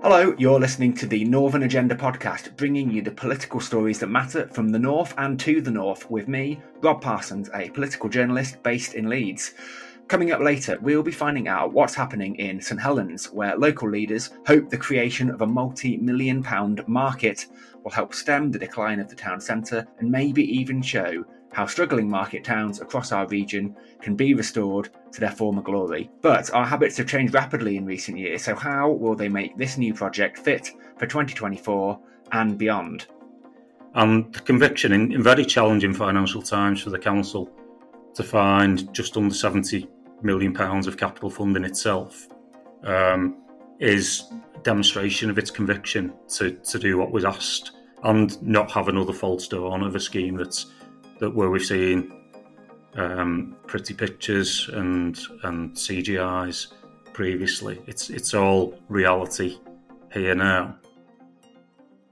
Hello, you're listening to the Northern Agenda podcast, bringing you the political stories that matter from the north and to the north with me, Rob Parsons, a political journalist based in Leeds. Coming up later, we'll be finding out what's happening in St Helens, where local leaders hope the creation of a multi million pound market will help stem the decline of the town centre and maybe even show how struggling market towns across our region can be restored to their former glory. But our habits have changed rapidly in recent years, so how will they make this new project fit for 2024 and beyond? And the conviction in, in very challenging financial times for the council to find just under 70 million pounds of capital funding itself um, is a demonstration of its conviction to, to do what was asked and not have another false dawn of a scheme that's that where we've seen um, pretty pictures and and CGI's previously. It's it's all reality here now.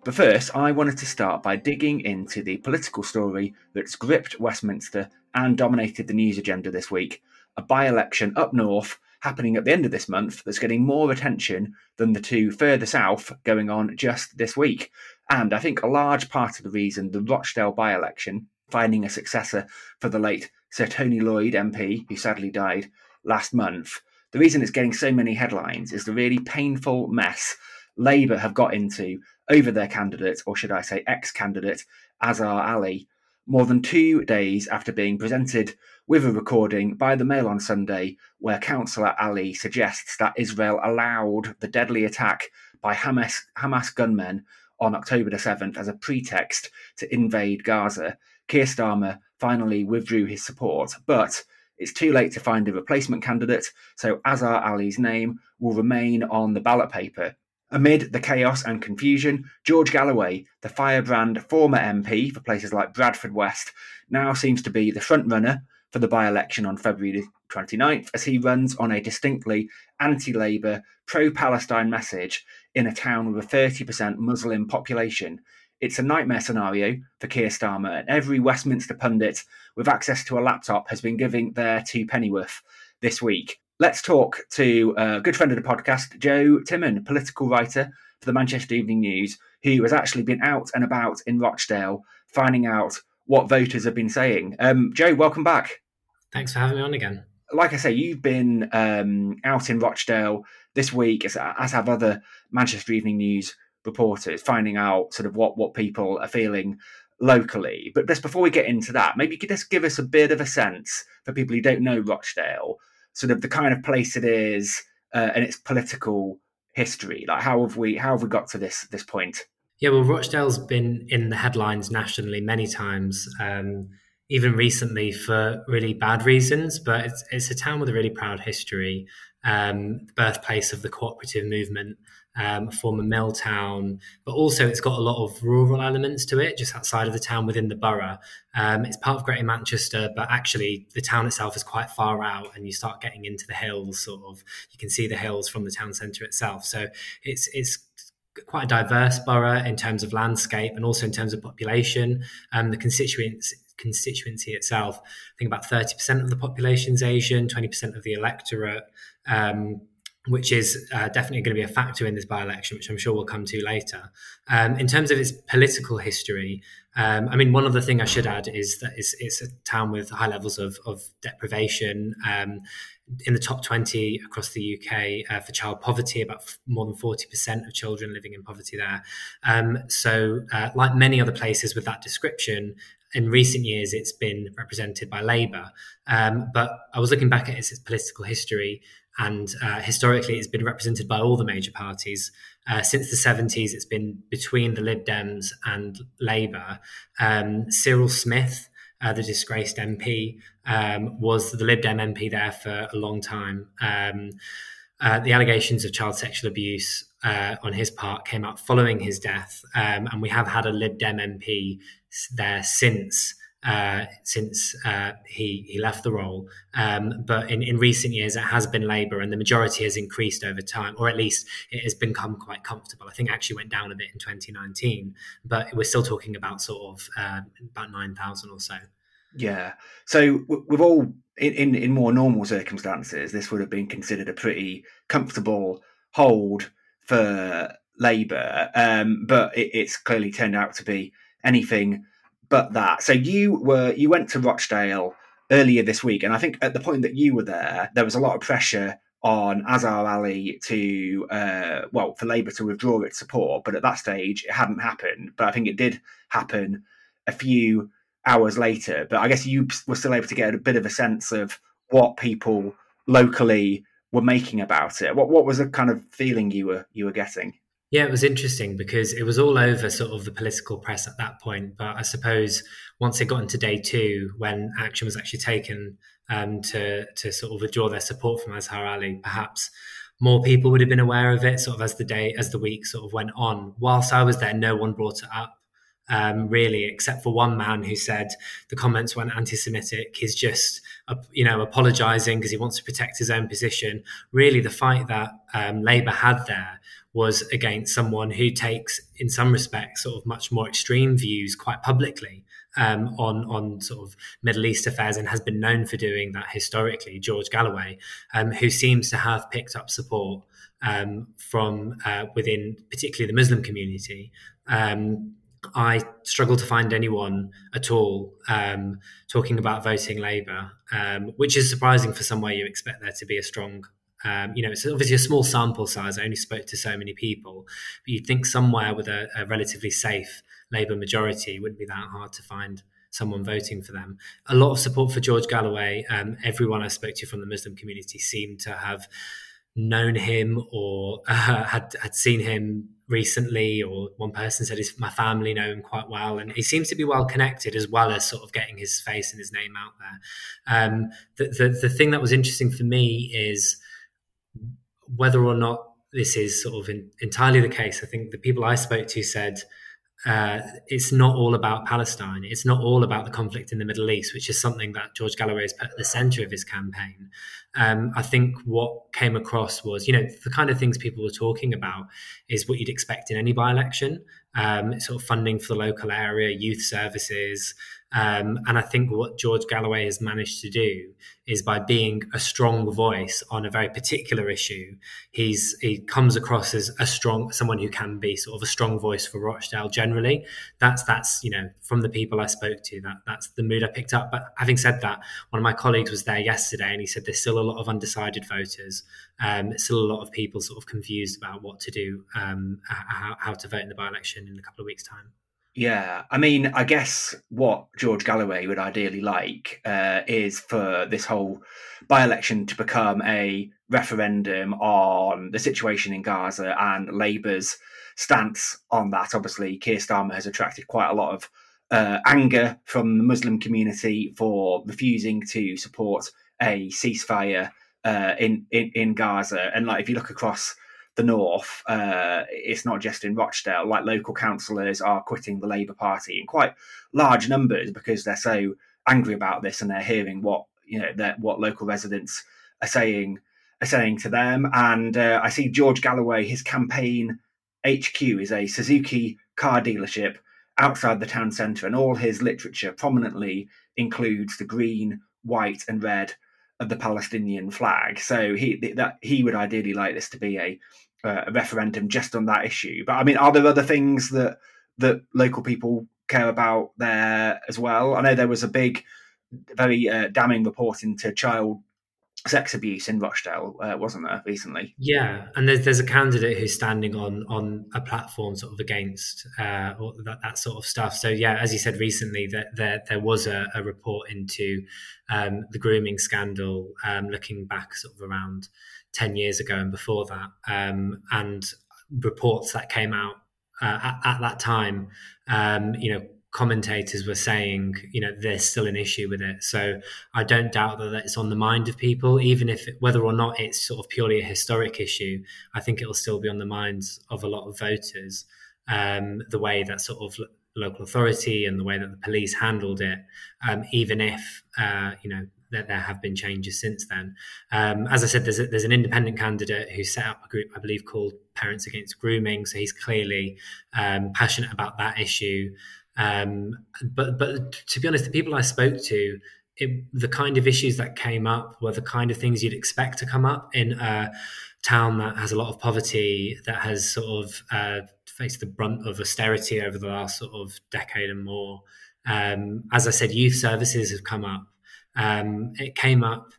But first, I wanted to start by digging into the political story that's gripped Westminster and dominated the news agenda this week. A by election up north happening at the end of this month that's getting more attention than the two further south going on just this week. And I think a large part of the reason the Rochdale by election finding a successor for the late Sir Tony Lloyd MP, who sadly died last month. The reason it's getting so many headlines is the really painful mess Labour have got into over their candidate, or should I say ex candidate, Azhar Ali, more than two days after being presented with a recording by the Mail on Sunday where Councillor Ali suggests that Israel allowed the deadly attack by Hamas, Hamas gunmen on October the 7th as a pretext to invade Gaza. Keir Starmer finally withdrew his support, but it's too late to find a replacement candidate, so Azhar Ali's name will remain on the ballot paper. Amid the chaos and confusion, George Galloway, the firebrand former MP for places like Bradford West, now seems to be the frontrunner for the by election on February 29th as he runs on a distinctly anti Labour, pro Palestine message in a town with a 30% Muslim population it's a nightmare scenario for Keir Starmer, and every Westminster pundit with access to a laptop has been giving their two pennyworth this week. Let's talk to a good friend of the podcast, Jo Timan, political writer for the Manchester Evening News, who has actually been out and about in Rochdale finding out what voters have been saying. Um, Joe, welcome back. Thanks for having me on again. Like I say, you've been um, out in Rochdale this week, as, as have other Manchester Evening News reporters, finding out sort of what what people are feeling locally. But just before we get into that, maybe you could just give us a bit of a sense for people who don't know Rochdale, sort of the kind of place it is uh, and its political history. Like how have we how have we got to this this point? Yeah, well, Rochdale's been in the headlines nationally many times. Um, even recently for really bad reasons, but it's, it's a town with a really proud history, um, birthplace of the cooperative movement, um, former mill town, but also it's got a lot of rural elements to it, just outside of the town within the borough. Um, it's part of Greater Manchester, but actually the town itself is quite far out, and you start getting into the hills. Sort of, you can see the hills from the town centre itself. So it's it's quite a diverse borough in terms of landscape and also in terms of population. Um, the constituency constituency itself, I think about 30% of the population is Asian, 20% of the electorate. Um, which is uh, definitely going to be a factor in this by election, which I'm sure we'll come to later. Um, in terms of its political history, um, I mean, one other thing I should add is that it's, it's a town with high levels of, of deprivation. Um, in the top 20 across the UK uh, for child poverty, about f- more than 40% of children living in poverty there. Um, so, uh, like many other places with that description, in recent years it's been represented by Labour. Um, but I was looking back at its, its political history, and uh, historically it's been represented by all the major parties. Uh, since the 70s, it's been between the Lib Dems and Labour. Um, Cyril Smith, uh, the disgraced MP, um, was the Lib Dem MP there for a long time. Um, uh, the allegations of child sexual abuse uh, on his part came out following his death, um, and we have had a Lib Dem MP there since uh, since uh, he he left the role. Um, but in, in recent years, it has been Labour, and the majority has increased over time, or at least it has become quite comfortable. I think actually went down a bit in 2019, but we're still talking about sort of uh, about nine thousand or so. Yeah. So we've all in, in in more normal circumstances, this would have been considered a pretty comfortable hold for Labour, um, but it, it's clearly turned out to be anything but that. So you were you went to Rochdale earlier this week, and I think at the point that you were there, there was a lot of pressure on Azhar Ali to uh, well for Labour to withdraw its support, but at that stage it hadn't happened. But I think it did happen a few hours later. But I guess you were still able to get a bit of a sense of what people locally were making about it. What what was the kind of feeling you were you were getting? Yeah, it was interesting because it was all over sort of the political press at that point. But I suppose once it got into day two, when action was actually taken um, to to sort of withdraw their support from Azhar Ali, perhaps more people would have been aware of it sort of as the day as the week sort of went on. Whilst I was there, no one brought it up. Um, really, except for one man who said the comments weren't anti-Semitic. He's just, uh, you know, apologising because he wants to protect his own position. Really, the fight that um, Labour had there was against someone who takes, in some respects, sort of much more extreme views quite publicly um, on on sort of Middle East affairs and has been known for doing that historically. George Galloway, um, who seems to have picked up support um, from uh, within, particularly the Muslim community. Um, I struggle to find anyone at all um, talking about voting Labour, um, which is surprising for somewhere you expect there to be a strong um, you know, it's obviously a small sample size. I only spoke to so many people, but you'd think somewhere with a, a relatively safe Labour majority it wouldn't be that hard to find someone voting for them. A lot of support for George Galloway. Um, everyone I spoke to from the Muslim community seemed to have known him or uh, had had seen him recently. Or one person said, "His my family know him quite well," and he seems to be well connected as well as sort of getting his face and his name out there. Um, the, the the thing that was interesting for me is whether or not this is sort of in, entirely the case, I think the people I spoke to said uh, it's not all about Palestine. It's not all about the conflict in the Middle East, which is something that George Galloway has put at the centre of his campaign. Um, I think what came across was, you know, the kind of things people were talking about is what you'd expect in any by election um, sort of funding for the local area, youth services, um, and I think what George Galloway has managed to do is by being a strong voice on a very particular issue, he's he comes across as a strong someone who can be sort of a strong voice for Rochdale generally. That's that's you know from the people I spoke to that that's the mood I picked up. But having said that, one of my colleagues was there yesterday and he said there's still a lot of undecided voters. Um, still a lot of people sort of confused about what to do, um, how, how to vote in the by election in a couple of weeks' time. Yeah, I mean, I guess what George Galloway would ideally like uh, is for this whole by election to become a referendum on the situation in Gaza and Labour's stance on that. Obviously, Keir Starmer has attracted quite a lot of uh, anger from the Muslim community for refusing to support a ceasefire uh, in, in in Gaza. And like, if you look across the north, uh, it's not just in Rochdale. Like local councillors are quitting the Labour Party in quite large numbers because they're so angry about this and they're hearing what you know that what local residents are saying are saying to them. And uh, I see George Galloway, his campaign HQ is a Suzuki car dealership outside the town centre, and all his literature prominently includes the green, white, and red of the Palestinian flag. So he that he would ideally like this to be a uh, a referendum just on that issue. But I mean, are there other things that that local people care about there as well? I know there was a big, very uh, damning report into child sex abuse in Rochdale, uh, wasn't there recently? Yeah, and there's there's a candidate who's standing on on a platform sort of against uh, that that sort of stuff. So yeah, as you said recently, that there there was a, a report into um, the grooming scandal, um, looking back sort of around 10 years ago and before that. Um, and reports that came out uh, at, at, that time, um, you know, commentators were saying, you know, there's still an issue with it. So I don't doubt that it's on the mind of people, even if whether or not it's sort of purely a historic issue. I think it'll still be on the minds of a lot of voters. Um, the way that sort of local authority and the way that the police handled it, um, even if uh, you know that there have been changes since then. Um, as I said, there's, a, there's an independent candidate who set up a group, I believe, called Parents Against Grooming. So he's clearly um, passionate about that issue. Um, but but to be honest, the people I spoke to it, the kind of issues that came up were the kind of things you'd expect to come up in a town that has a lot of poverty, that has sort of uh, faced the brunt of austerity over the last sort of decade and more. Um, as I said, youth services have come up. Um, it came up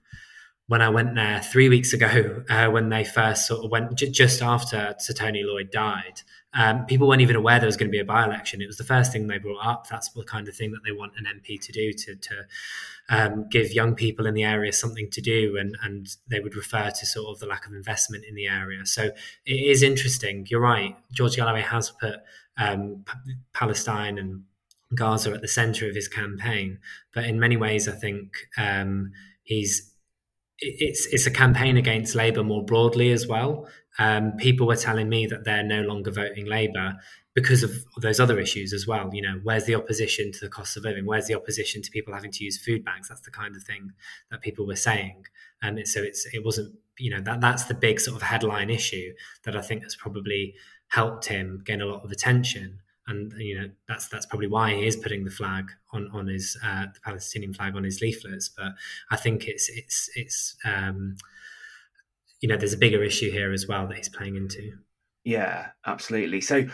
when I went there three weeks ago, uh, when they first sort of went j- just after Sir Tony Lloyd died. Um, people weren't even aware there was going to be a by election. It was the first thing they brought up. That's the kind of thing that they want an MP to do to, to um, give young people in the area something to do. And, and they would refer to sort of the lack of investment in the area. So it is interesting. You're right. George Galloway has put um, P- Palestine and Gaza at the center of his campaign. But in many ways, I think um, he's it's it's a campaign against Labour more broadly as well. Um, people were telling me that they're no longer voting Labour because of those other issues as well. You know, where's the opposition to the cost of living? Where's the opposition to people having to use food banks? That's the kind of thing that people were saying. And so it's it wasn't you know that that's the big sort of headline issue that I think has probably helped him gain a lot of attention and you know that's that's probably why he is putting the flag on on his uh, the Palestinian flag on his leaflets. But I think it's it's it's um, you know there's a bigger issue here as well that he's playing into. Yeah, absolutely. So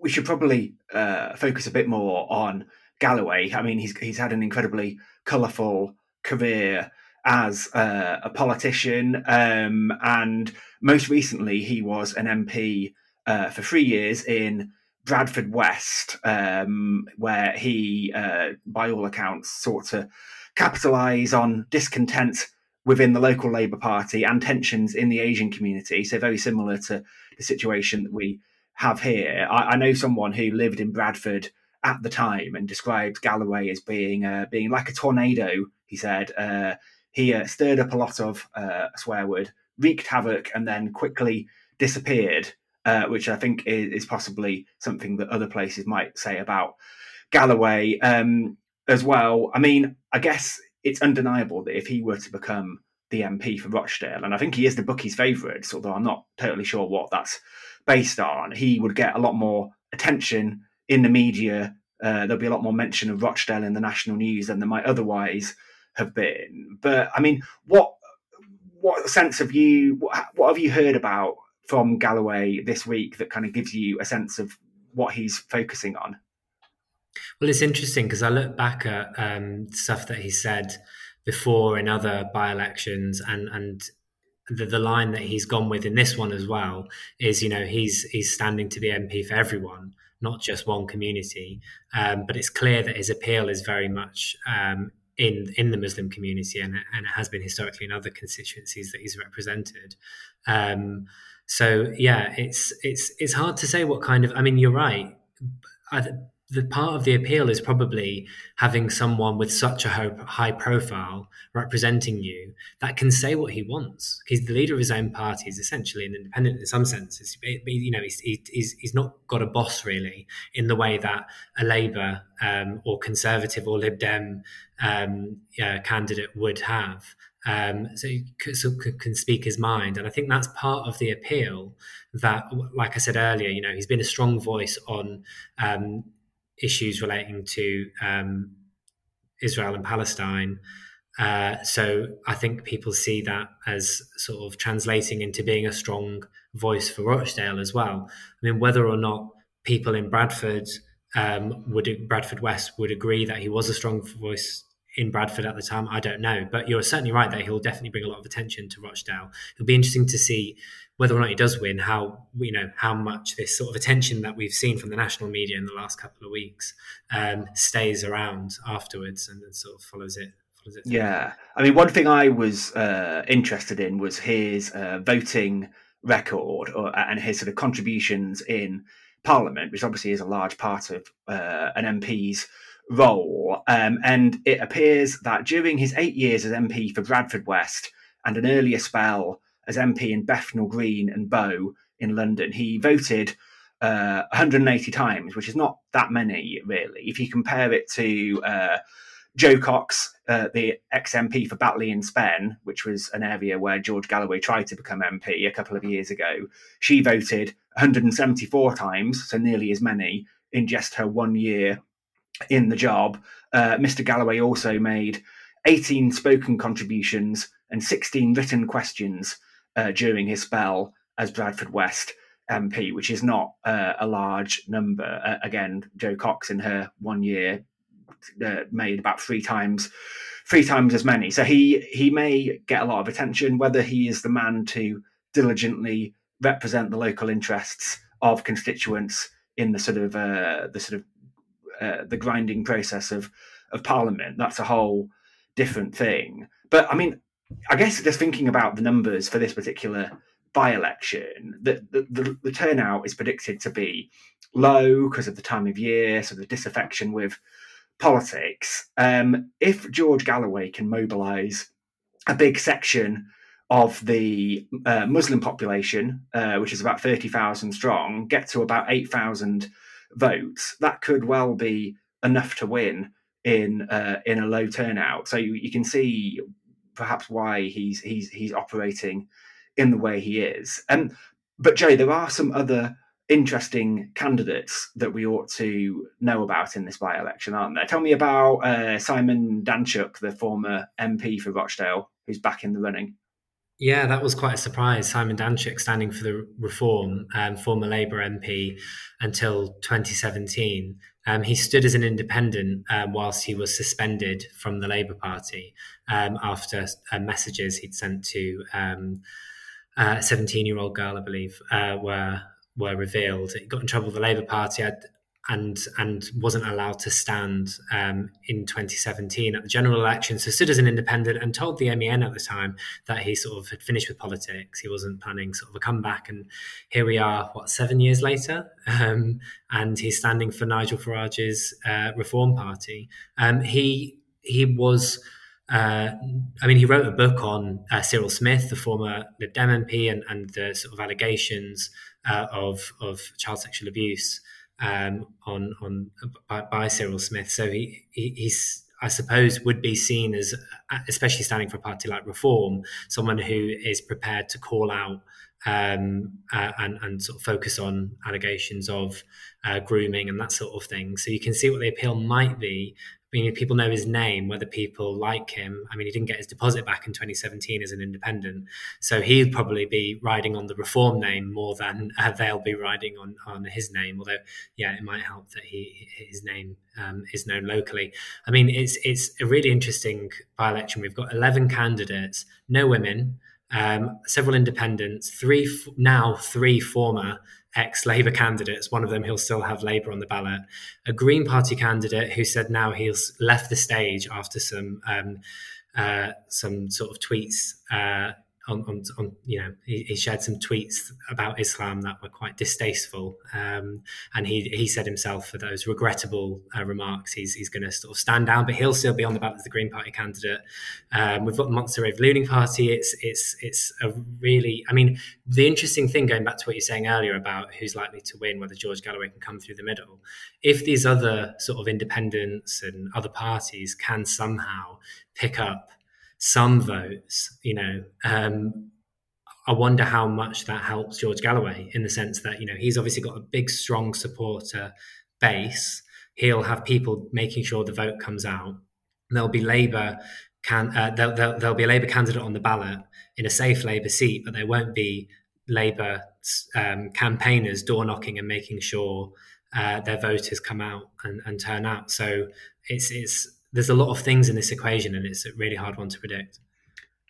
we should probably uh, focus a bit more on Galloway. I mean, he's he's had an incredibly colourful career as uh, a politician, um, and most recently he was an MP uh, for three years in Bradford West, um, where he, uh, by all accounts, sought to capitalise on discontent within the local Labour Party and tensions in the Asian community. So, very similar to the situation that we have here. I, I know someone who lived in Bradford at the time and described Galloway as being uh, being like a tornado. He said uh, he uh, stirred up a lot of uh, swear word, wreaked havoc, and then quickly disappeared uh, which I think is, is, possibly something that other places might say about Galloway um, as well. I mean, I guess it's undeniable that if he were to become the MP for Rochdale, and I think he is the bookie's favourite, although I'm not totally sure what that's based on, he would get a lot more attention in the media. Uh, there'll be a lot more mention of Rochdale in the national news than there might otherwise have been. But I mean, what what sense have you? What, what have you heard about from Galloway this week that kind of gives you a sense of what he's focusing on? Well, it's interesting because I look back at um, stuff that he said before in other by elections, and and the, the line that he's gone with in this one as well is, you know, he's he's standing to be MP for everyone, not just one community. Um, but it's clear that his appeal is very much um, in in the Muslim community, and and it has been historically in other constituencies that he's represented. Um, so yeah, it's it's it's hard to say what kind of. I mean, you're right. I, the part of the appeal is probably having someone with such a high profile representing you that can say what he wants. He's the leader of his own party. He's essentially an independent in some senses. You know, he's, he's, he's not got a boss really in the way that a Labour um, or Conservative or Lib Dem um, candidate would have. Um, so he can speak his mind, and I think that's part of the appeal. That, like I said earlier, you know, he's been a strong voice on um, issues relating to um, Israel and Palestine. Uh, so I think people see that as sort of translating into being a strong voice for Rochdale as well. I mean, whether or not people in Bradford um, would Bradford West would agree that he was a strong voice in Bradford at the time, I don't know. But you're certainly right that he'll definitely bring a lot of attention to Rochdale. It'll be interesting to see whether or not he does win, how you know how much this sort of attention that we've seen from the national media in the last couple of weeks um, stays around afterwards and then sort of follows it. Follows it yeah, I mean, one thing I was uh, interested in was his uh, voting record or, and his sort of contributions in Parliament, which obviously is a large part of uh, an MP's role. Um, and it appears that during his eight years as MP for Bradford West and an earlier spell as MP in Bethnal Green and Bow in London, he voted uh, 180 times, which is not that many, really. If you compare it to uh, Jo Cox, uh, the ex MP for Batley in Spen, which was an area where George Galloway tried to become MP a couple of years ago, she voted 174 times, so nearly as many in just her one year in the job. Uh, Mr. Galloway also made 18 spoken contributions and 16 written questions uh, during his spell as Bradford West MP, which is not uh, a large number. Again, Jo Cox in her one year uh, made about three times three times as many. So he he may get a lot of attention. Whether he is the man to diligently represent the local interests of constituents in the sort of uh, the sort of uh, the grinding process of of Parliament, that's a whole different thing. But I mean, I guess just thinking about the numbers for this particular by-election, the, the, the, the turnout is predicted to be low because of the time of year, so the disaffection with politics. Um, if George Galloway can mobilise a big section of the uh, Muslim population, uh, which is about 30,000 strong, get to about 8,000 votes, that could well be enough to win in uh, in a low turnout. So you, you, can see perhaps why he's he's he's operating in the way he is. Um, but Jo, there are some other interesting candidates that we ought to know about in this by election, aren't there? Tell me about uh, Simon Danczuk, the former MP for Rochdale, who's back in the running. Yeah, that was quite a surprise. Simon Danczuk standing for the Reform, um, former Labour MP until 2017. Um, he stood as an independent um, whilst he was suspended from the Labour Party um, after uh, messages he'd sent to um, a 17 year old girl, I believe, uh, were were revealed. He got in trouble with the Labour Party and and wasn't allowed to stand um, in 2017 at the general election. So stood as an independent and told the MEN at the time that he sort of had finished with politics. He wasn't planning sort of a comeback. And here we are, what seven years later, um, and he's standing for Nigel Farage's uh, Reform Party. Um, he he was. Uh, I mean, he wrote a book on uh, Cyril Smith, the former Lib Dem MP, and, and the sort of allegations uh, of of child sexual abuse um, on on by, by, Cyril Smith. So he, he, he's I suppose would be seen as, especially standing for a party like Reform, someone who is prepared to call out um, uh, and, and sort of focus on allegations of uh, grooming and that sort of thing. So you can see what the appeal might be mean, people know his name, whether people like him. I mean, he didn't get his deposit back in 2017 as an independent, so he'd probably be riding on the reform name more than uh, they'll be riding on on his name. Although, yeah, it might help that he his name um, is known locally. I mean, it's it's a really interesting by election. We've got 11 candidates, no women. Um, several independents, three now three former ex Labour candidates. One of them, he'll still have Labour on the ballot. A Green Party candidate who said now he's left the stage after some um, uh, some sort of tweets uh, on, on, on, you know he, he, shared some tweets about Islam that were quite distasteful, um, and he he said himself for those regrettable uh, remarks he's he's going to sort of stand down, but he'll still be on the ballot as the Green Party candidate. Um, we've got the Monster Raving Loony Party. It's it's it's a really I mean the interesting thing going back to what you're saying earlier about who's likely to win, whether George Galloway can come through the middle. If these other sort of independents and other parties can somehow pick up some votes, you know, um, I wonder how much that helps George Galloway in the sense that, you know, he's obviously got a big, strong supporter base. He'll have people making sure the vote comes out. There'll be Labour can uh, there'll, there'll, there'll, be a Labour candidate on the ballot in a safe Labour seat, but there won't be Labour um, campaigners door knocking and making sure uh, their voters come out and, and turn out. So it's it's there's a lot of things in this equation, and it's a really hard one to predict.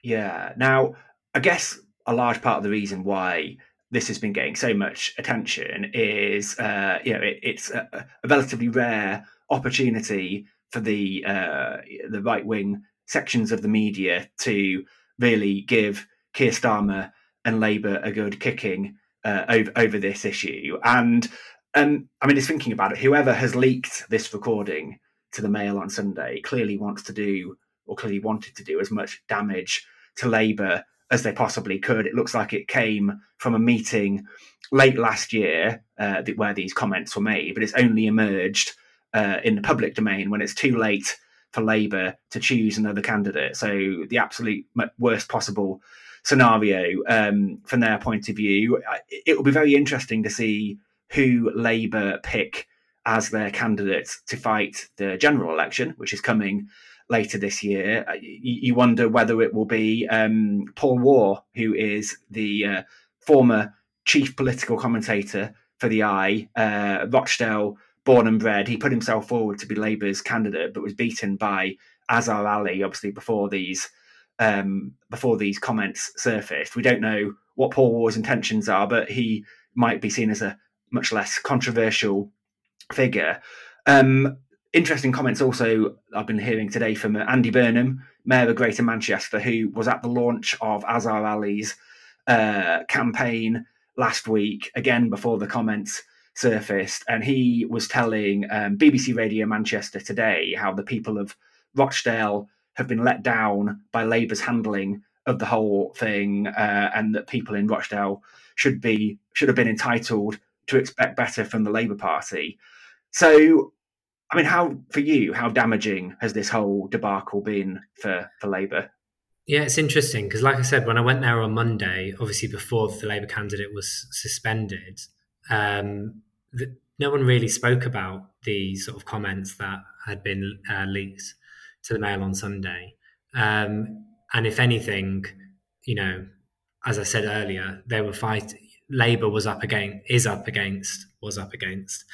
Yeah. Now, I guess a large part of the reason why this has been getting so much attention is, uh, you know, it, it's a, a, relatively rare opportunity for the uh, the right wing sections of the media to really give Keir Starmer and Labour a good kicking uh, over over this issue. And um, I mean, just thinking about it, whoever has leaked this recording to the Mail on Sunday clearly wants to do, or clearly wanted to do, as much damage to Labour as they possibly could. It looks like it came from a meeting late last year uh, where these comments were made, but it's only emerged uh, in the public domain when it's too late for Labour to choose another candidate. So the absolute worst possible scenario um, from their point of view. It will be very interesting to see who Labour pick as their candidate to fight the general election, which is coming later this year. Uh, you, wonder whether it will be um, Paul Waugh, who is the uh, former chief political commentator for the i, uh, Rochdale born and bred. He put himself forward to be Labour's candidate, but was beaten by Azhar Ali, obviously before these um, before these comments surfaced. We don't know what Paul Waugh's intentions are, but he might be seen as a much less controversial figure. Um, interesting comments also I've been hearing today from Andy Burnham, Mayor of Greater Manchester, who was at the launch of Azhar Ali's uh, campaign last week, again before the comments surfaced, and he was telling um, BBC Radio Manchester today how the people of Rochdale have been let down by Labour's handling of the whole thing, uh, and that people in Rochdale should be should have been entitled to expect better from the Labour Party. So, I mean, how for you, how damaging has this whole debacle been for for Labour? Yeah, it's interesting because, like I said, when I went there on Monday, obviously before the Labour candidate was suspended, um, the, no one really spoke about the sort of comments that had been uh, leaked to the Mail on Sunday. Um, and if anything, you know, as I said earlier, they were fighting. Labour was up against, is up against, was up against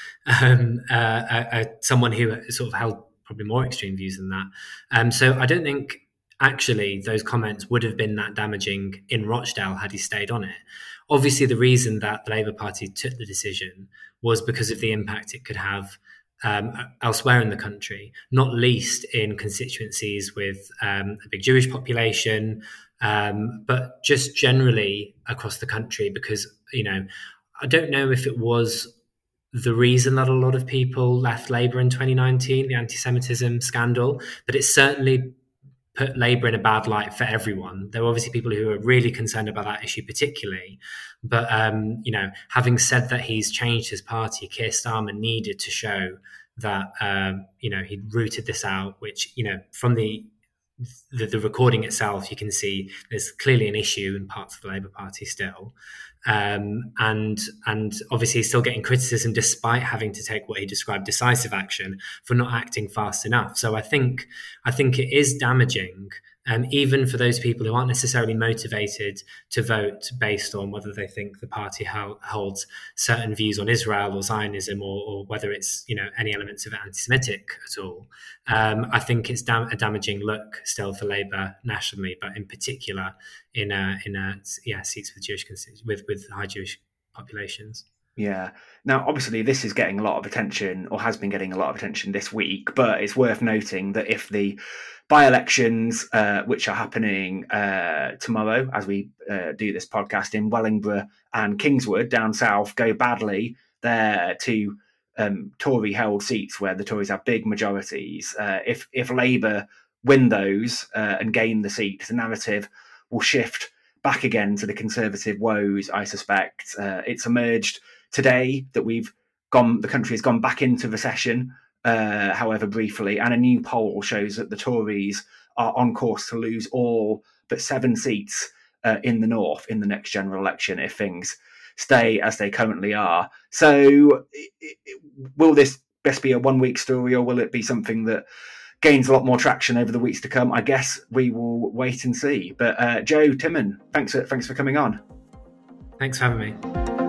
um, uh, someone who sort of held probably more extreme views than that. Um, so I don't think actually those comments would have been that damaging in Rochdale had he stayed on it. Obviously, the reason that the Labour Party took the decision was because of the impact it could have um, elsewhere in the country, not least in constituencies with um, a big Jewish population, um, but just generally across the country. Because you know, I don't know if it was the reason that a lot of people left Labour in 2019, the anti-Semitism scandal, but it certainly put Labour in a bad light for everyone. There were obviously people who were really concerned about that issue, particularly. But um, you know, having said that, he's changed his party. Keir Starmer needed to show that um, you know he'd rooted this out, which you know from the, the, the recording itself, you can see there's clearly an issue in parts of the Labour Party still, um, and and obviously he's still getting criticism despite having to take what he described decisive action for not acting fast enough. So I think I think it is damaging um, even for those people who aren't necessarily motivated to vote based on whether they think the party ho- holds certain views on Israel or Zionism, or, or, whether it's you know any elements of anti-Semitic at all. Um, I think it's a damaging look still for Labour nationally, but in particular in a, in a, yeah seats with Jewish with with high Jewish populations. Yeah. Now, obviously, this is getting a lot of attention, or has been getting a lot of attention this week. But it's worth noting that if the by-elections, uh, which are happening uh, tomorrow as we uh, do this podcast in Wellingborough and Kingswood down south, go badly. They're two um, Tory-held seats where the Tories have big majorities. Uh, if if Labour win those uh, and gain the seats, the narrative will shift back again to the Conservative woes. I suspect uh, it's emerged today that we've gone. The country has gone back into recession uh, however briefly, and a new poll shows that the Tories are on course to lose all but seven seats uh, in the north in the next general election if things stay as they currently are. So, will this best be a one week story, or will it be something that gains a lot more traction over the weeks to come? I guess we will wait and see. But uh, Jo Timan, thanks for, thanks for coming on. Thanks for having me.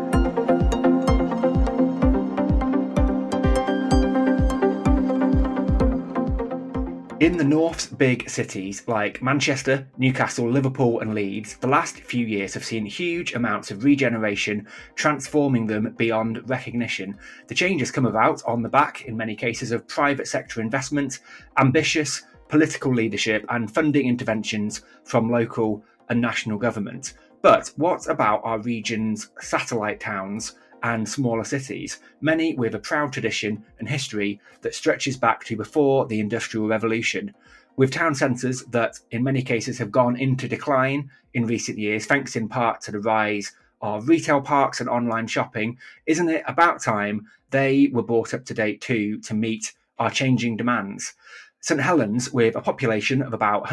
In the North's big cities like Manchester, Newcastle, Liverpool, and Leeds, the last few years have seen huge amounts of regeneration, transforming them beyond recognition. The changes come about on the back, in many cases, of private sector investment, ambitious political leadership, and funding interventions from local and national government. But what about our region's satellite towns? And smaller cities, many with a proud tradition and history that stretches back to before the Industrial Revolution, with town centres that in many cases have gone into decline in recent years, thanks in part to the rise of retail parks and online shopping, isn't it about time they were brought up to date too to meet our changing demands? St Helens, with a population of about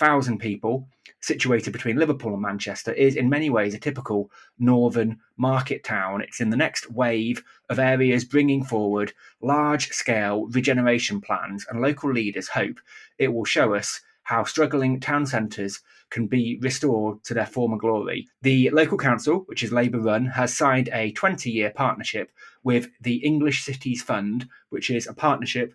180,000 people, situated between Liverpool and Manchester, is in many ways a typical northern market town. It's in the next wave of areas bringing forward large scale regeneration plans, and local leaders hope it will show us how struggling town centres can be restored to their former glory. The local council, which is Labour run, has signed a 20 year partnership with the English Cities Fund, which is a partnership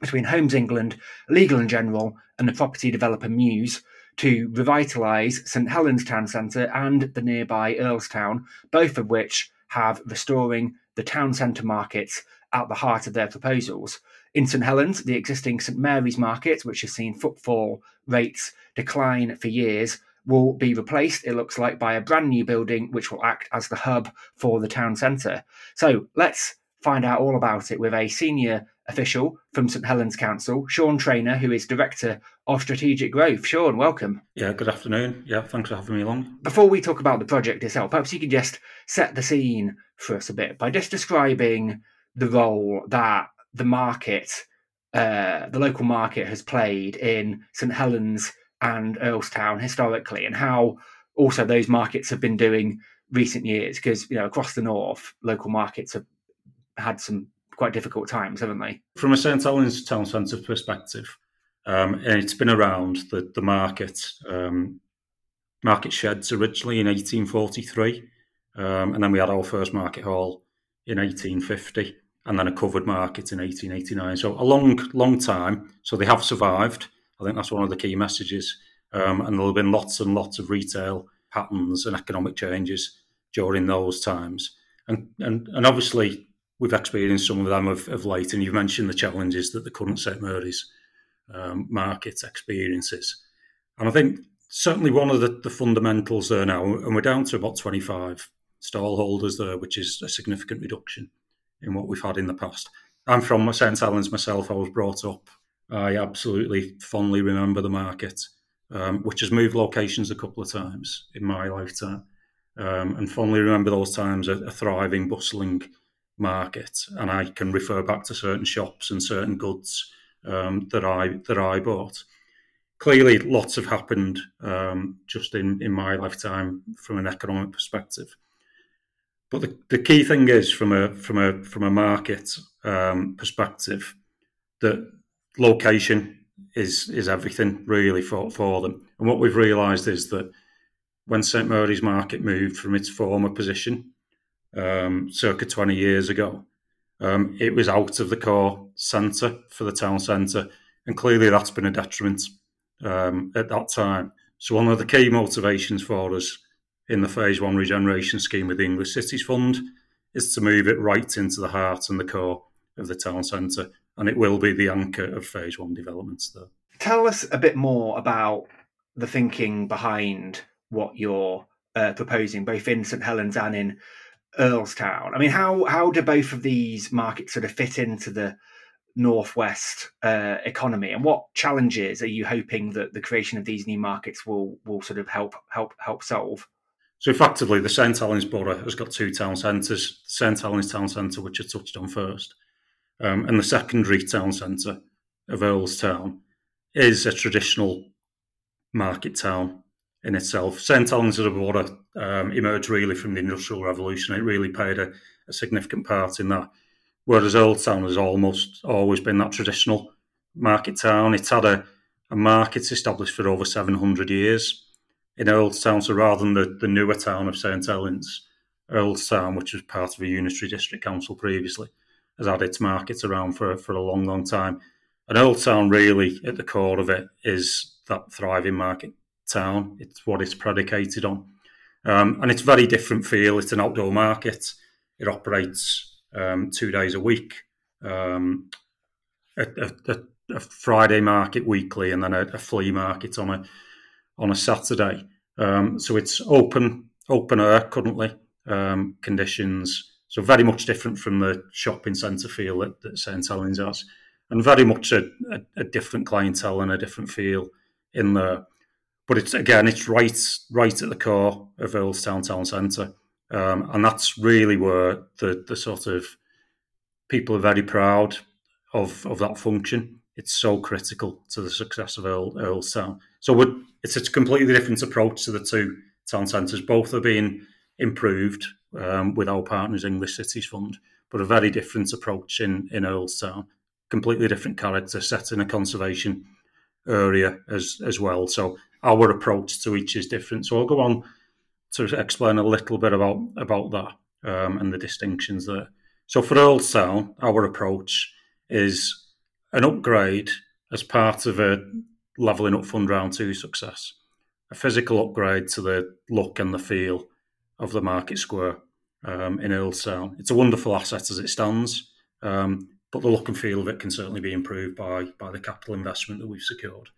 between Homes England, Legal and General, and the property developer Muse to revitalise St Helens Town Centre and the nearby Earlstown, both of which have restoring the town centre markets at the heart of their proposals. In St Helens, the existing St Mary's Market, which has seen footfall rates decline for years, will be replaced, it looks like, by a brand new building which will act as the hub for the town centre. So let's find out all about it with a senior official from St Helens Council, Sean Trainer, who is Director of Strategic Growth. Sean, welcome. Yeah, good afternoon. Yeah, thanks for having me along. Before we talk about the project itself, perhaps you could just set the scene for us a bit by just describing the role that the market, uh, the local market, has played in St Helens and Earlstown historically, and how also those markets have been doing recent years. Because you know, across the north, local markets have had some quite difficult times, haven't they? From a St Helens town centre perspective, um, it's been around the the market um, market sheds originally in 1843, um, and then we had our first market hall in 1850 and then a covered market in 1889. So a long, long time. So they have survived. I think that's one of the key messages. Um, and there have been lots and lots of retail patterns and economic changes during those times. And and, and obviously we've experienced some of them of, of late. And you've mentioned the challenges that the current St Mary's um, market experiences. And I think certainly one of the, the fundamentals there now, and we're down to about 25 stall holders there, which is a significant reduction in what we've had in the past. I'm from St Helens myself. I was brought up. I absolutely fondly remember the market, um, which has moved locations a couple of times in my lifetime, um, and fondly remember those times a, a, thriving, bustling market. And I can refer back to certain shops and certain goods um, that I that I bought. Clearly, lots have happened um, just in, in my lifetime from an economic perspective. But the, the key thing is from a from a from a market um, perspective that location is is everything really for, for them. And what we've realised is that when St Mary's Market moved from its former position um, circa 20 years ago, um, it was out of the core centre for the town centre, and clearly that's been a detriment um, at that time. So one of the key motivations for us in the Phase 1 regeneration scheme with the English Cities Fund is to move it right into the heart and the core of the town centre, and it will be the anchor of Phase 1 developments there. Tell us a bit more about the thinking behind what you're uh, proposing, both in St Helens and in Earlstown. I mean, how how do both of these markets sort of fit into the northwest uh, economy, and what challenges are you hoping that the creation of these new markets will will sort of help help help solve? So effectively, the St Helens borough has got two town centres: the St Helens town centre, which I touched on first, um, and the secondary town centre of Earlstown is a traditional market town in itself. St Helens as a borough um, emerged really from the Industrial Revolution. It really played a, a significant part in that. Whereas Earlstown has almost always been that traditional market town. It's had a, a market established for over 700 years in Earlstown. So rather than the, the newer town of St Helens, Earlstown, which was part of a unitary district council previously, has had its markets around for, for a long, long time. And Earlstown, really, at the core of it, is that thriving market town. It's what it's predicated on. Um, and it's very different feel. It's an outdoor market. It operates um, two days a week, um, a, a, a, Friday market weekly, and then a, a flea market on a on a Saturday. Um, so it's open open air currently um, conditions. So very much different from the shopping centre feel that, that St Helens has, and very much a, different clientele and a different feel in there. But it's again, it's right right at the core of Earlstown Town Centre, um, and that's really where the the sort of people are very proud of of that function it's so critical to the success of Earl, Earlstown. So it's a completely different approach to the two town centres. Both are being improved um, with our partners English Cities Fund, but a very different approach in in Earlstown. Completely different character, set in a conservation area as as well. So our approach to each is different. So I'll go on to explain a little bit about about that um, and the distinctions there. So for Earlestown, our approach is an upgrade as part of a levelling up fund round two success, a physical upgrade to the look and the feel of the market square um, in Earlestown. It's a wonderful asset as it stands, um, but the look and feel of it can certainly be improved by by the capital investment that we've secured.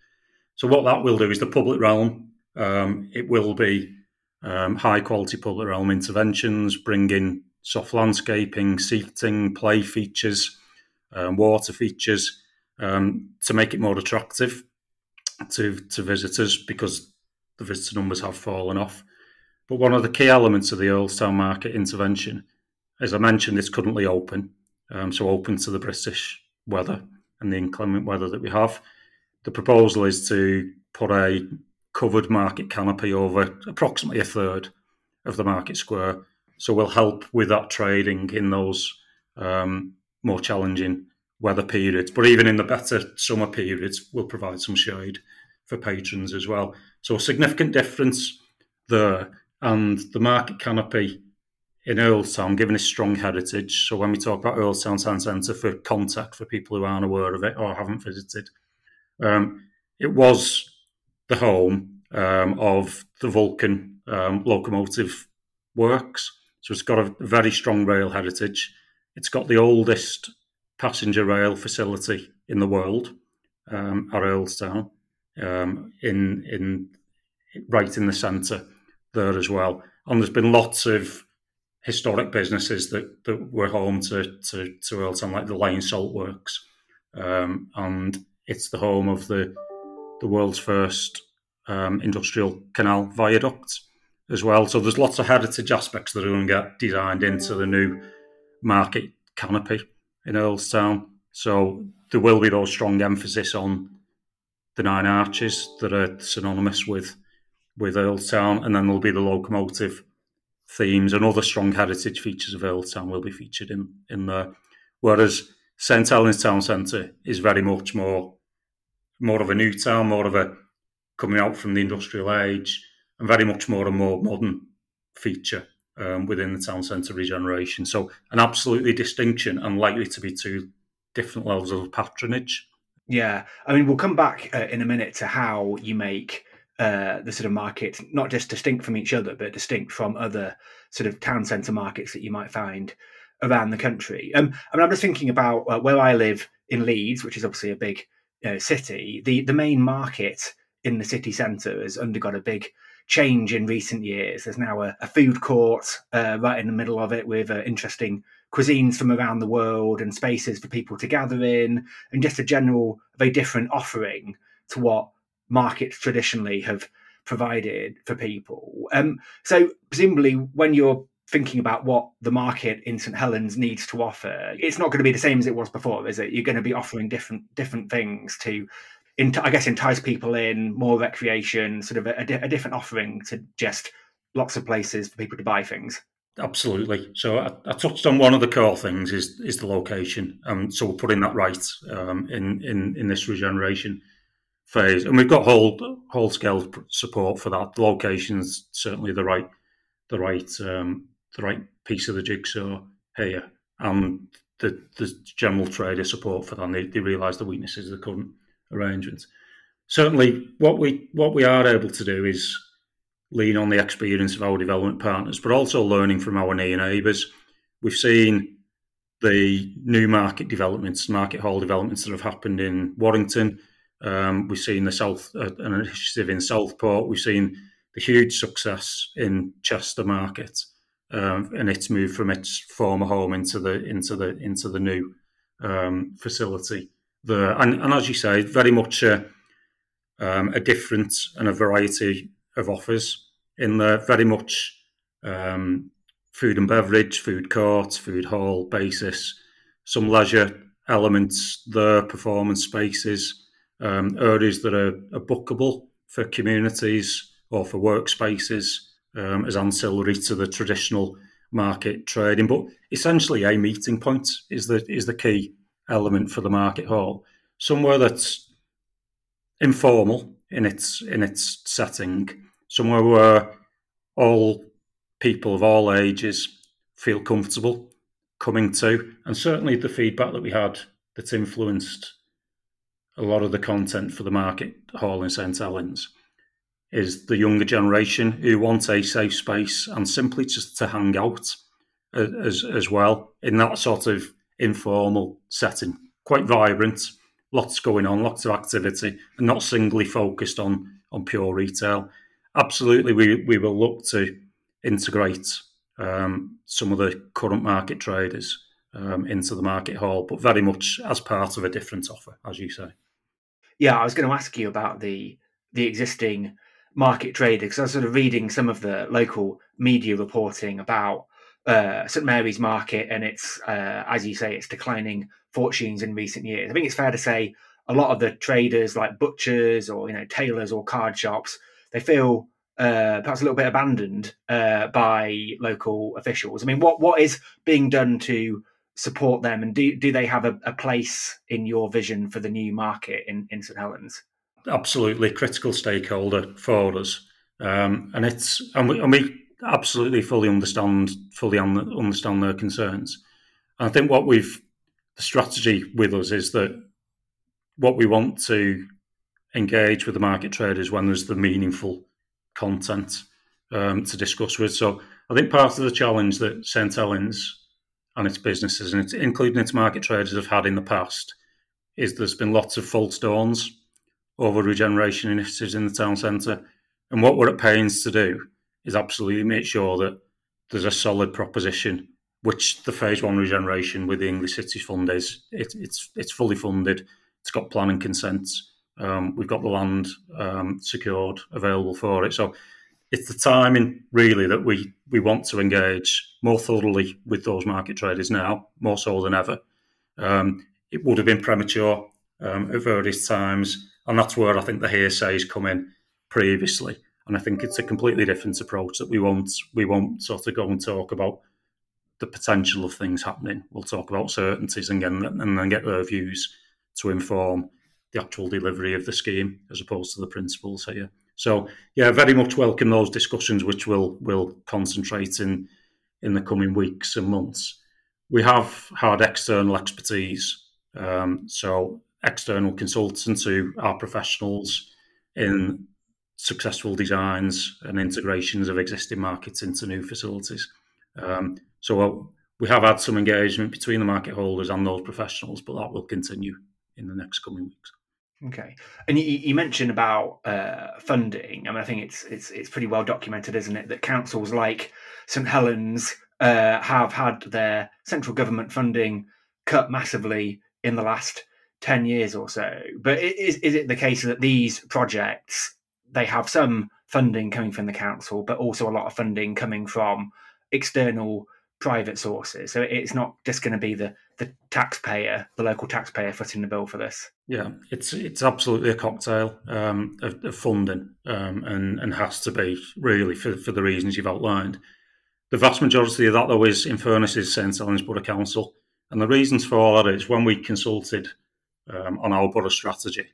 So what that will do is the public realm. Um, it will be um, high quality public realm interventions, bringing soft landscaping, seating, play features, um, water features um, to make it more attractive to to visitors because the visitor numbers have fallen off. But one of the key elements of the Earlestown market intervention, as I mentioned, it's currently open, um, so open to the British weather and the inclement weather that we have. The proposal is to put a covered market canopy over approximately a third of the market square. So we'll help with that trading in those um, more challenging weather periods. But even in the better summer periods, we'll provide some shade for patrons as well. So a significant difference there and the market canopy in Earlestown, given its strong heritage. So when we talk about Earlestown Town Centre for contact for people who aren't aware of it or haven't visited, um, it was the home um, of the Vulcan um, locomotive works. So it's got a very strong rail heritage. It's got the oldest passenger rail facility in the world um, at Earlestown, um, in in right in the centre there as well. And there's been lots of historic businesses that, that were home to, to, to Earlestown, like the Lane Salt Works. Um, and it's the home of the, the world's first um, industrial canal viaduct as well. So there's lots of heritage aspects that are going to get designed into the new market canopy in Earlestown. So there will be those strong emphasis on the nine arches that are synonymous with with Earlestown, and then there'll be the locomotive themes and other strong heritage features of Earlestown will be featured in in there. Whereas St Helens Town Centre is very much more more of a new town, more of a coming out from the industrial age, and very much more and more modern feature um, within the town centre regeneration. So an absolutely distinction and likely to be two different levels of patronage. Yeah, I mean, we'll come back uh, in a minute to how you make uh, the sort of market not just distinct from each other, but distinct from other sort of town centre markets that you might find around the country. Um, I mean, I'm just thinking about uh, where I live in Leeds, which is obviously a big uh, city. The the main market in the city centre has undergone a big change in recent years. There's now a, a food court uh, right in the middle of it with uh, interesting cuisines from around the world and spaces for people to gather in, and just a general, very different offering to what markets traditionally have provided for people. Um, so presumably, when you're thinking about what the market in St Helens needs to offer, it's not going to be the same as it was before, is it? You're going to be offering different different things to, I guess, entice people in, more recreation, sort of a, a different offering to just lots of places for people to buy things. Absolutely. So I, I, touched on one of the core things is is the location, um, so we're putting that right um, in in in this regeneration phase, and we've got whole whole scale support for that. The location's certainly the right the right um, the right piece of the jigsaw here, and the the general trader support for. And they, they realise the weaknesses of the current arrangements. Certainly, what we what we are able to do is lean on the experience of our development partners, but also learning from our near neighbours. We've seen the new market developments, market hall developments that have happened in Warrington um, we've seen the South uh, an initiative in Southport. We've seen the huge success in Chester Market, um, and its move from its former home into the into the into the new um, facility there. And, and, as you say, very much a, um, a different and a variety of offers in there. Very much um, food and beverage, food court, food hall basis, some leisure elements, the performance spaces, um, areas that are, are, bookable for communities or for workspaces um, as ancillary to the traditional market trading. But essentially, a meeting point is the is the key element for the market hall. Somewhere that's informal in its in its setting, somewhere where all people of all ages feel comfortable coming to, and certainly the feedback that we had that's influenced a lot of the content for the market hall in St Helens is the younger generation who want a safe space and simply just to hang out as as well in that sort of informal setting, quite vibrant, lots going on, lots of activity, and not singly focused on on pure retail. Absolutely, we we will look to integrate um, some of the current market traders um, into the market hall, but very much as part of a different offer, as you say. Yeah, I was going to ask you about the the existing market trader because I was sort of reading some of the local media reporting about uh, St Mary's Market and its, uh, as you say, its declining fortunes in recent years. I think it's fair to say a lot of the traders, like butchers or you know tailors or card shops, they feel uh, perhaps a little bit abandoned uh, by local officials. I mean, what what is being done to support them, and do do they have a, a place in your vision for the new market in, in St Helens? Absolutely critical stakeholder for us, um, and it's and we, and we absolutely fully understand fully understand their concerns. And I think what we've the strategy with us is that what we want to engage with the market traders when there's the meaningful content um, to discuss with. So I think part of the challenge that St Helens and its businesses, and it's, including its market traders, have had in the past, is there's been lots of false dawns over regeneration initiatives in the town centre. And what we're at pains to do is absolutely make sure that there's a solid proposition, which the phase one regeneration with the English Cities Fund is. It, it's it's fully funded. It's got planning consents. Um, we've got the land um, secured, available for it. So it's the timing really that we we want to engage more thoroughly with those market traders now, more so than ever. Um, it would have been premature um, at various times and that's where I think the hearsays come in previously. And I think it's a completely different approach that we won't we won't sort of go and talk about the potential of things happening. We'll talk about certainties and, get, and then get their views to inform the actual delivery of the scheme as opposed to the principles here. So yeah, very much welcome those discussions, which will will concentrate in in the coming weeks and months. We have had external expertise, um, so external consultants who are professionals in successful designs and integrations of existing markets into new facilities. Um, so uh, we have had some engagement between the market holders and those professionals, but that will continue in the next coming weeks. Okay, and you, you mentioned about uh, funding. I mean, I think it's it's it's pretty well documented, isn't it, that councils like St Helens uh, have had their central government funding cut massively in the last 10 years or so. But is, is it the case that these projects, they have some funding coming from the council, but also a lot of funding coming from external private sources? So it's not just going to be the, the taxpayer, the local taxpayer footing the bill for this. Yeah, it's it's absolutely a cocktail um, of, of, funding um, and, and has to be really for, for the reasons you've outlined. The vast majority of that, though, is in is St Helens Borough Council. And the reasons for all that is when we consulted um, on our borough strategy.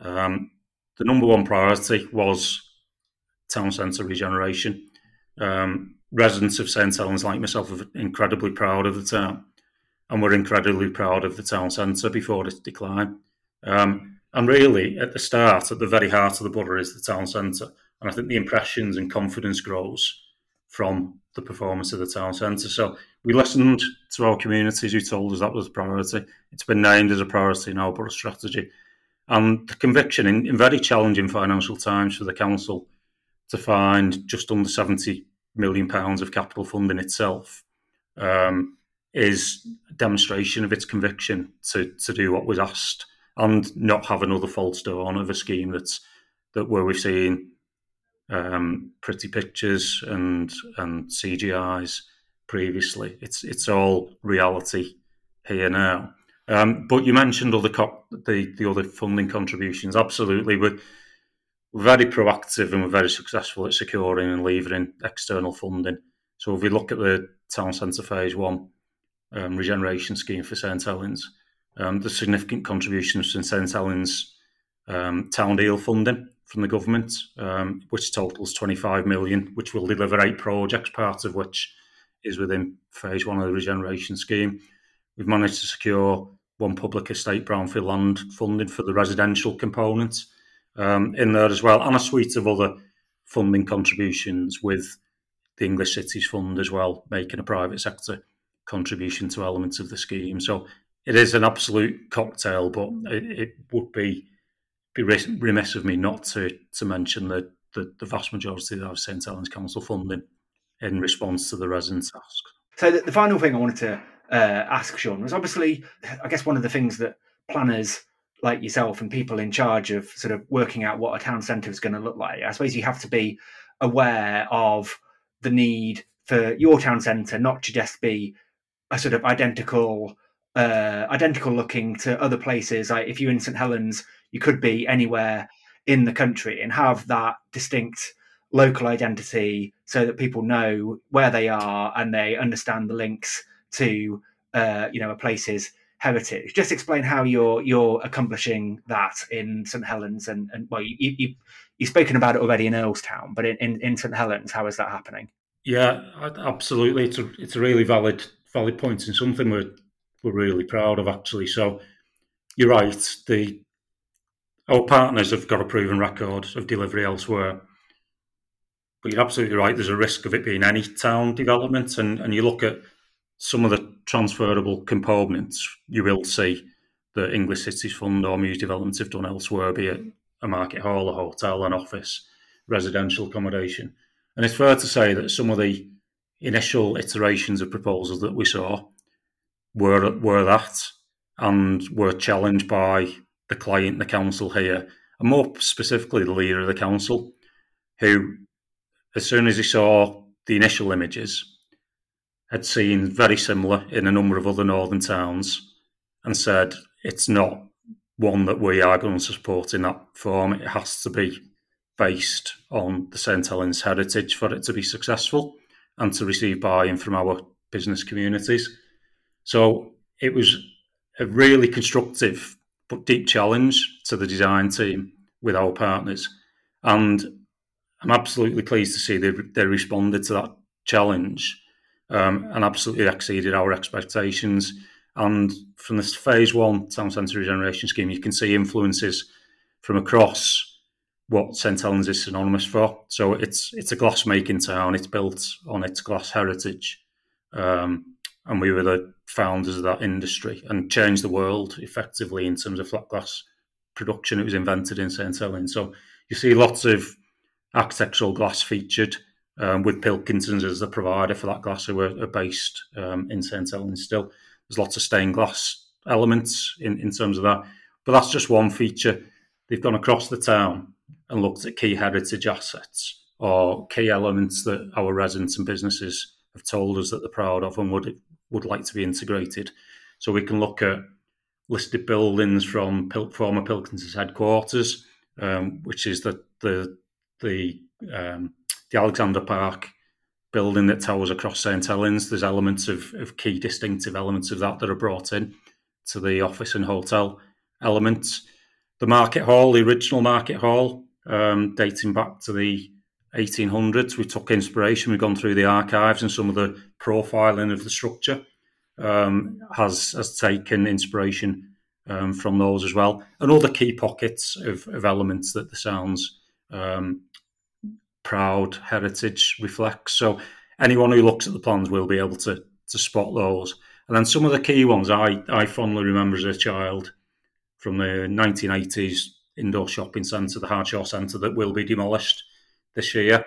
Um, the number one priority was town centre regeneration. Um, residents of St Helens, like myself, are incredibly proud of the town, and we're incredibly proud of the town centre before its decline. Um, and really, at the start, at the very heart of the borough, is the town centre, and I think the impressions and confidence grows from the performance of the town centre. So we listened to our communities who told us that was a priority. It's been named as a priority in our borough strategy. And the conviction in, in very challenging financial times for the council to find just under seventy million pounds of capital funding itself um, is a demonstration of its conviction to to do what was asked and not have another false dawn of a scheme that's that where we've seen um, pretty pictures and and CGIs previously. It's it's all reality here now. Um, but you mentioned other the the other funding contributions. Absolutely, we're, we're very proactive and we're very successful at securing and levering external funding. So if we look at the town centre phase one um, regeneration scheme for St Helens, um, the significant contributions from St Helens um, town deal funding from the government, um, which totals 25 million, which will deliver eight projects, part of which is within phase one of the regeneration scheme. We've managed to secure one public estate brownfield land funding for the residential component um, in there as well, and a suite of other funding contributions with the English Cities Fund as well, making a private sector contribution to elements of the scheme. So it is an absolute cocktail, but it, it would be be remiss of me not to to mention the, the, the vast majority of St Helens Council funding in response to the residents' ask. So the, the final thing I wanted to uh, ask Sean was obviously, I guess one of the things that planners like yourself and people in charge of sort of working out what a town centre is going to look like. I suppose you have to be aware of the need for your town centre not to just be a sort of identical, uh, identical looking to other places. Like if you're in St Helens, you could be anywhere in the country and have that distinct local identity so that people know where they are and they understand the links to uh, you know a place's heritage. Just explain how you're you're accomplishing that in St Helens and, and well you, you you've spoken about it already in Earlstown, but in, in, in St Helens, how is that happening? Yeah, absolutely. It's a it's a really valid valid point and something we're we're really proud of actually. So you're right. The our partners have got a proven record of delivery elsewhere. But you're absolutely right. There's a risk of it being any town development, and, and you look at some of the transferable components, you will see that English Cities Fund or Muse Developments have done elsewhere, be it a market hall, a hotel, an office, residential accommodation. And it's fair to say that some of the initial iterations of proposals that we saw were were that and were challenged by the client, the council here, and more specifically the leader of the council, who, as soon as he saw the initial images, had seen very similar in a number of other northern towns and said it's not one that we are going to support in that form. It has to be based on the St Helens heritage for it to be successful and to receive buy-in from our business communities. So it was a really constructive but deep challenge to the design team with our partners. And I'm absolutely pleased to see they, they responded to that challenge um, and absolutely exceeded our expectations. And from this phase one town centre regeneration scheme, you can see influences from across what St Helens is synonymous for. So it's it's a glass making town. It's built on its glass heritage. Um, and we were the founders of that industry and changed the world effectively in terms of flat glass production. It was invented in St Helens, so you see lots of architectural glass featured um, with Pilkingtons as the provider for that glass, who are, are based um, in St Helens. Still, there's lots of stained glass elements in, in terms of that, but that's just one feature. They've gone across the town and looked at key heritage assets or key elements that our residents and businesses have told us that they're proud of and would would like to be integrated. So we can look at listed buildings from Pil- former Pilkington's headquarters, um, which is the the the um, the Alexandra Park building that towers across St Helens. There's elements of, of key distinctive elements of that that are brought in to the office and hotel elements. The market hall, the original market hall, um, dating back to the 1800s. We took inspiration. We've gone through the archives and some of the profiling of the structure um, has has taken inspiration um, from those as well, and the key pockets of, of elements that the sounds um, proud heritage reflects. So anyone who looks at the plans will be able to to spot those. And then some of the key ones I, I fondly remember as a child from the 1980s indoor shopping centre, the Hardshaw Centre, that will be demolished this year.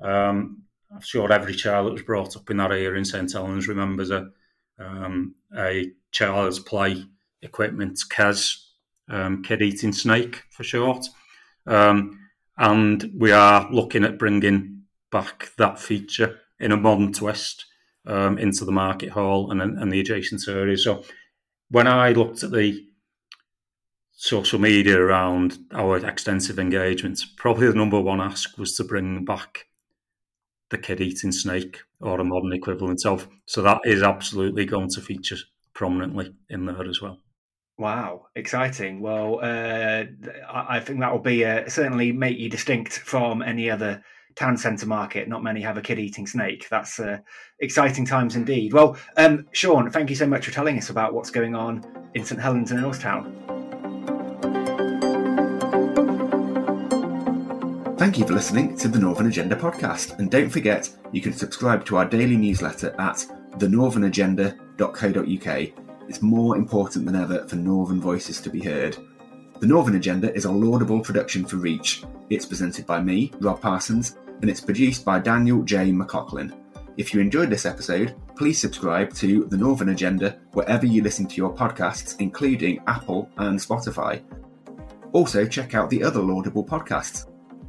Um, I'm sure every child that was brought up in that area in St Helens remembers a um, a child's play equipment, KES, um, Kid Eating Snake for short. Um, and we are looking at bringing back that feature in a modern twist um, into the market hall and, and the adjacent area. So when I looked at the social media around our extensive engagements, probably the number one ask was to bring back the kid eating snake or a modern equivalent of. So that is absolutely going to feature prominently in there as well. Wow, exciting! Well, uh, I think that will be uh, certainly make you distinct from any other town centre market. Not many have a kid eating snake. That's uh, exciting times indeed. Well, um, Sean, thank you so much for telling us about what's going on in St Helens and Northtown. Thank you for listening to the Northern Agenda podcast. And don't forget, you can subscribe to our daily newsletter at thenorthernagenda.co.uk. It's more important than ever for Northern voices to be heard. The Northern Agenda is a Laudable production for Reach. It's presented by me, Rob Parsons, and it's produced by Daniel J. McLaughlin. If you enjoyed this episode, please subscribe to The Northern Agenda wherever you listen to your podcasts, including Apple and Spotify. Also, check out the other Laudable podcasts.